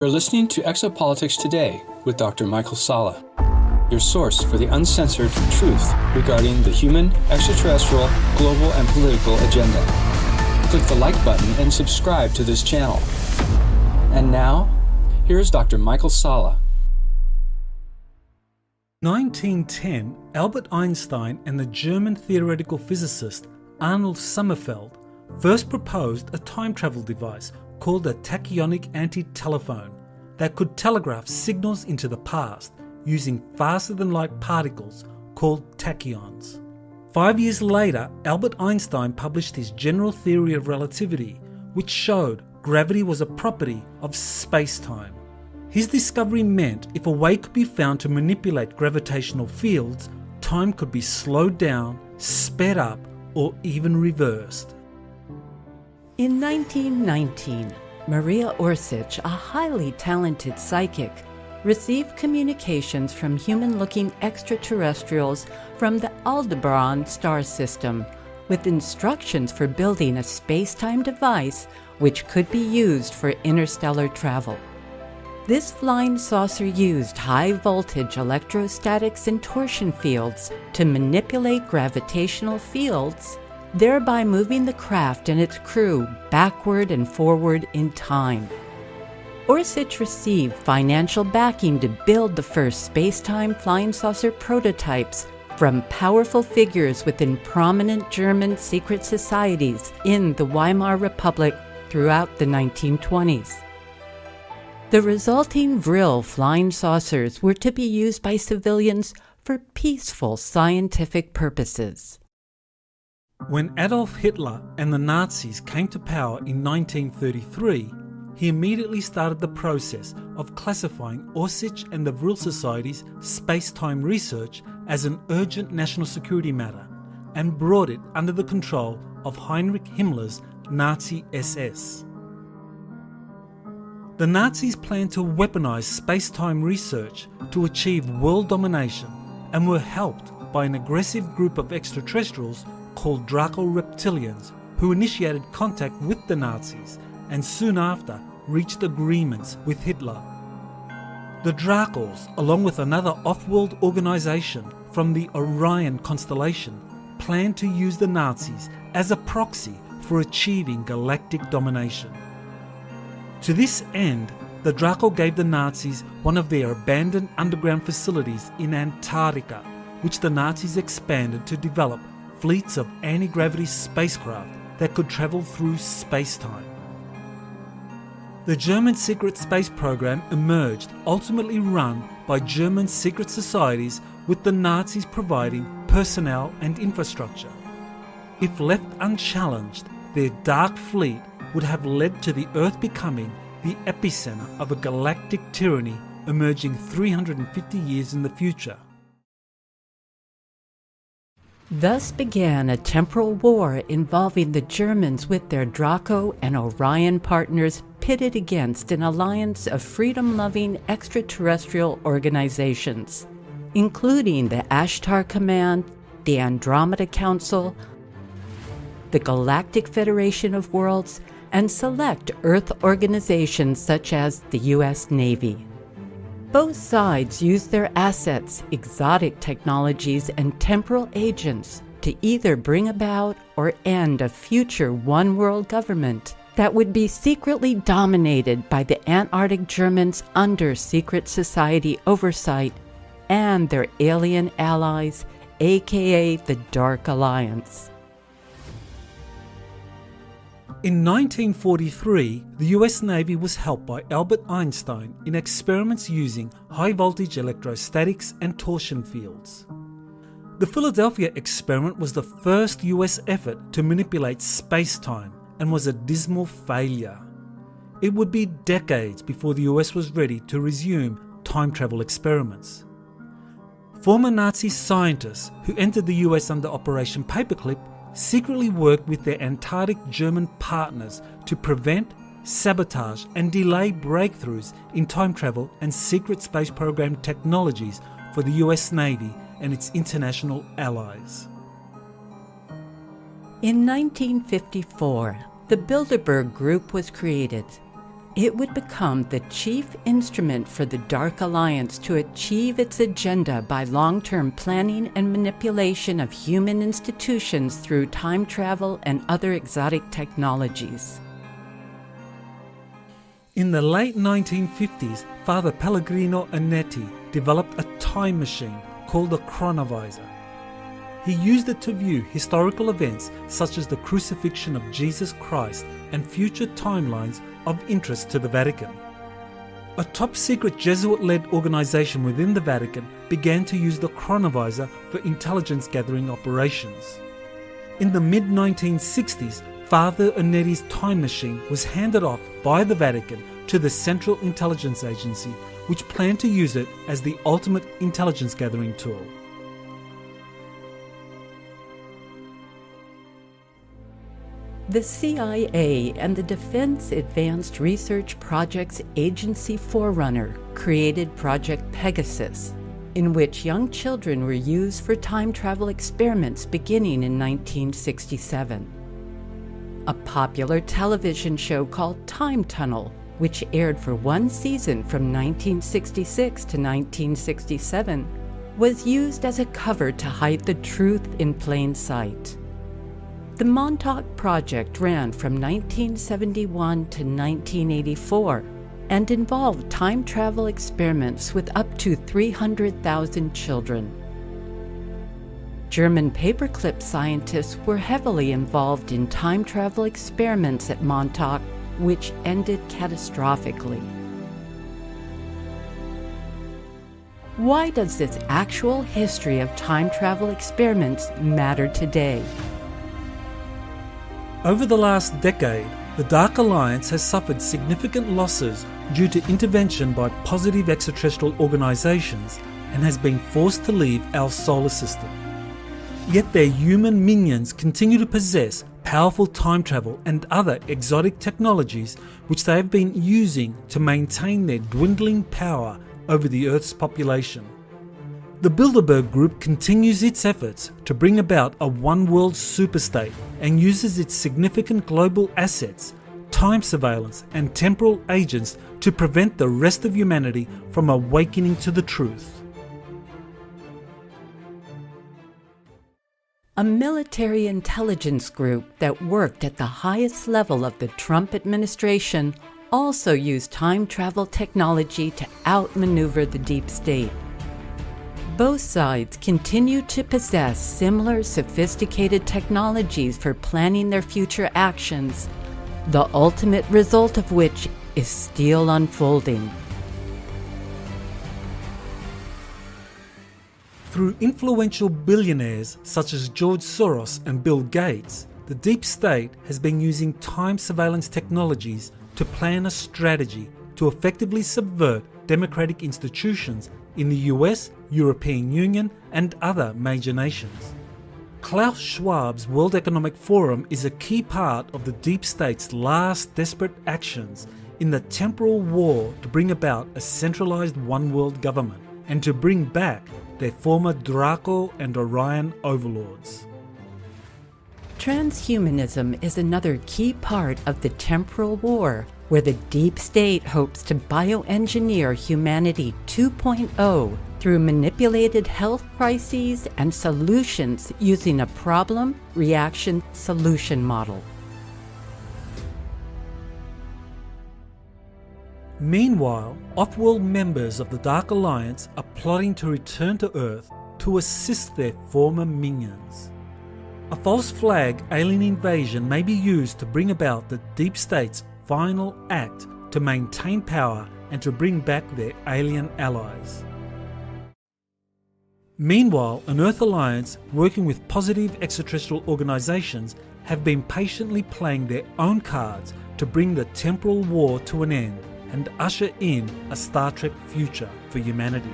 You're listening to Exopolitics Today with Dr. Michael Salla, your source for the uncensored truth regarding the human, extraterrestrial, global, and political agenda. Click the like button and subscribe to this channel. And now, here's Dr. Michael Salla. 1910, Albert Einstein and the German theoretical physicist Arnold Sommerfeld first proposed a time travel device called a tachyonic anti-telephone that could telegraph signals into the past using faster than light particles called tachyons. Five years later, Albert Einstein published his general theory of relativity, which showed gravity was a property of space-time. His discovery meant if a way could be found to manipulate gravitational fields, time could be slowed down, sped up, or even reversed. In 1919, Maria Orsic, a highly talented psychic, received communications from human looking extraterrestrials from the Aldebaran star system with instructions for building a space time device which could be used for interstellar travel. This flying saucer used high voltage electrostatics and torsion fields to manipulate gravitational fields thereby moving the craft and its crew backward and forward in time. Orsic received financial backing to build the first space-time flying saucer prototypes from powerful figures within prominent German secret societies in the Weimar Republic throughout the 1920s. The resulting Vril flying saucers were to be used by civilians for peaceful scientific purposes. When Adolf Hitler and the Nazis came to power in 1933, he immediately started the process of classifying Orsic and the Vril Society's space time research as an urgent national security matter and brought it under the control of Heinrich Himmler's Nazi SS. The Nazis planned to weaponize space time research to achieve world domination and were helped by an aggressive group of extraterrestrials called Draco Reptilians, who initiated contact with the Nazis and soon after reached agreements with Hitler. The Dracos, along with another off world organization from the Orion constellation, planned to use the Nazis as a proxy for achieving galactic domination. To this end, the Draco gave the Nazis one of their abandoned underground facilities in Antarctica, which the Nazis expanded to develop fleets of anti gravity spacecraft that could travel through space time. The German secret space program emerged, ultimately run by German secret societies, with the Nazis providing personnel and infrastructure. If left unchallenged, their dark fleet would have led to the Earth becoming the epicenter of a galactic tyranny emerging 350 years in the future. Thus began a temporal war involving the Germans with their Draco and Orion partners pitted against an alliance of freedom loving extraterrestrial organizations, including the Ashtar Command, the Andromeda Council, the Galactic Federation of Worlds, and select Earth organizations such as the U.S. Navy. Both sides use their assets, exotic technologies, and temporal agents to either bring about or end a future one world government that would be secretly dominated by the Antarctic Germans under secret society oversight and their alien allies, aka the Dark Alliance. In 1943, the US Navy was helped by Albert Einstein in experiments using high voltage electrostatics and torsion fields. The Philadelphia experiment was the first US effort to manipulate space time and was a dismal failure. It would be decades before the US was ready to resume time travel experiments. Former Nazi scientists who entered the US under Operation Paperclip secretly worked with their Antarctic German partners to prevent, sabotage, and delay breakthroughs in time travel and secret space program technologies for the US Navy and its international allies. In 1954, the Bilderberg Group was created. It would become the chief instrument for the Dark Alliance to achieve its agenda by long term planning and manipulation of human institutions through time travel and other exotic technologies. In the late 1950s, Father Pellegrino Ernetti developed a time machine called the Chronovisor. He used it to view historical events such as the crucifixion of Jesus Christ and future timelines of interest to the Vatican. A top secret Jesuit led organization within the Vatican began to use the chronovisor for intelligence gathering operations. In the mid 1960s, Father Ernetti's time machine was handed off by the Vatican to the Central Intelligence Agency, which planned to use it as the ultimate intelligence gathering tool. The CIA and the Defense Advanced Research Projects Agency Forerunner created Project Pegasus, in which young children were used for time travel experiments beginning in 1967. A popular television show called Time Tunnel, which aired for one season from 1966 to 1967, was used as a cover to hide the truth in plain sight. The Montauk Project ran from 1971 to 1984 and involved time travel experiments with up to 300,000 children. German paperclip scientists were heavily involved in time travel experiments at Montauk, which ended catastrophically. Why does this actual history of time travel experiments matter today? Over the last decade, the Dark Alliance has suffered significant losses due to intervention by positive extraterrestrial organizations and has been forced to leave our solar system. Yet their human minions continue to possess powerful time travel and other exotic technologies which they have been using to maintain their dwindling power over the Earth's population. The Bilderberg Group continues its efforts to bring about a one world superstate and uses its significant global assets, time surveillance, and temporal agents to prevent the rest of humanity from awakening to the truth. A military intelligence group that worked at the highest level of the Trump administration also used time travel technology to outmaneuver the deep state. Both sides continue to possess similar sophisticated technologies for planning their future actions, the ultimate result of which is still unfolding. Through influential billionaires such as George Soros and Bill Gates, the deep state has been using time surveillance technologies to plan a strategy to effectively subvert democratic institutions in the US, European Union, and other major nations. Klaus Schwab's World Economic Forum is a key part of the deep state's last desperate actions in the temporal war to bring about a centralized one world government and to bring back their former Draco and Orion overlords. Transhumanism is another key part of the temporal war where the deep state hopes to bioengineer humanity 2.0 through manipulated health crises and solutions using a problem reaction solution model. Meanwhile, off-world members of the Dark Alliance are plotting to return to Earth to assist their former minions. A false flag alien invasion may be used to bring about the Deep State's final act to maintain power and to bring back their alien allies. Meanwhile, an Earth Alliance working with positive extraterrestrial organisations have been patiently playing their own cards to bring the temporal war to an end and usher in a Star Trek future for humanity.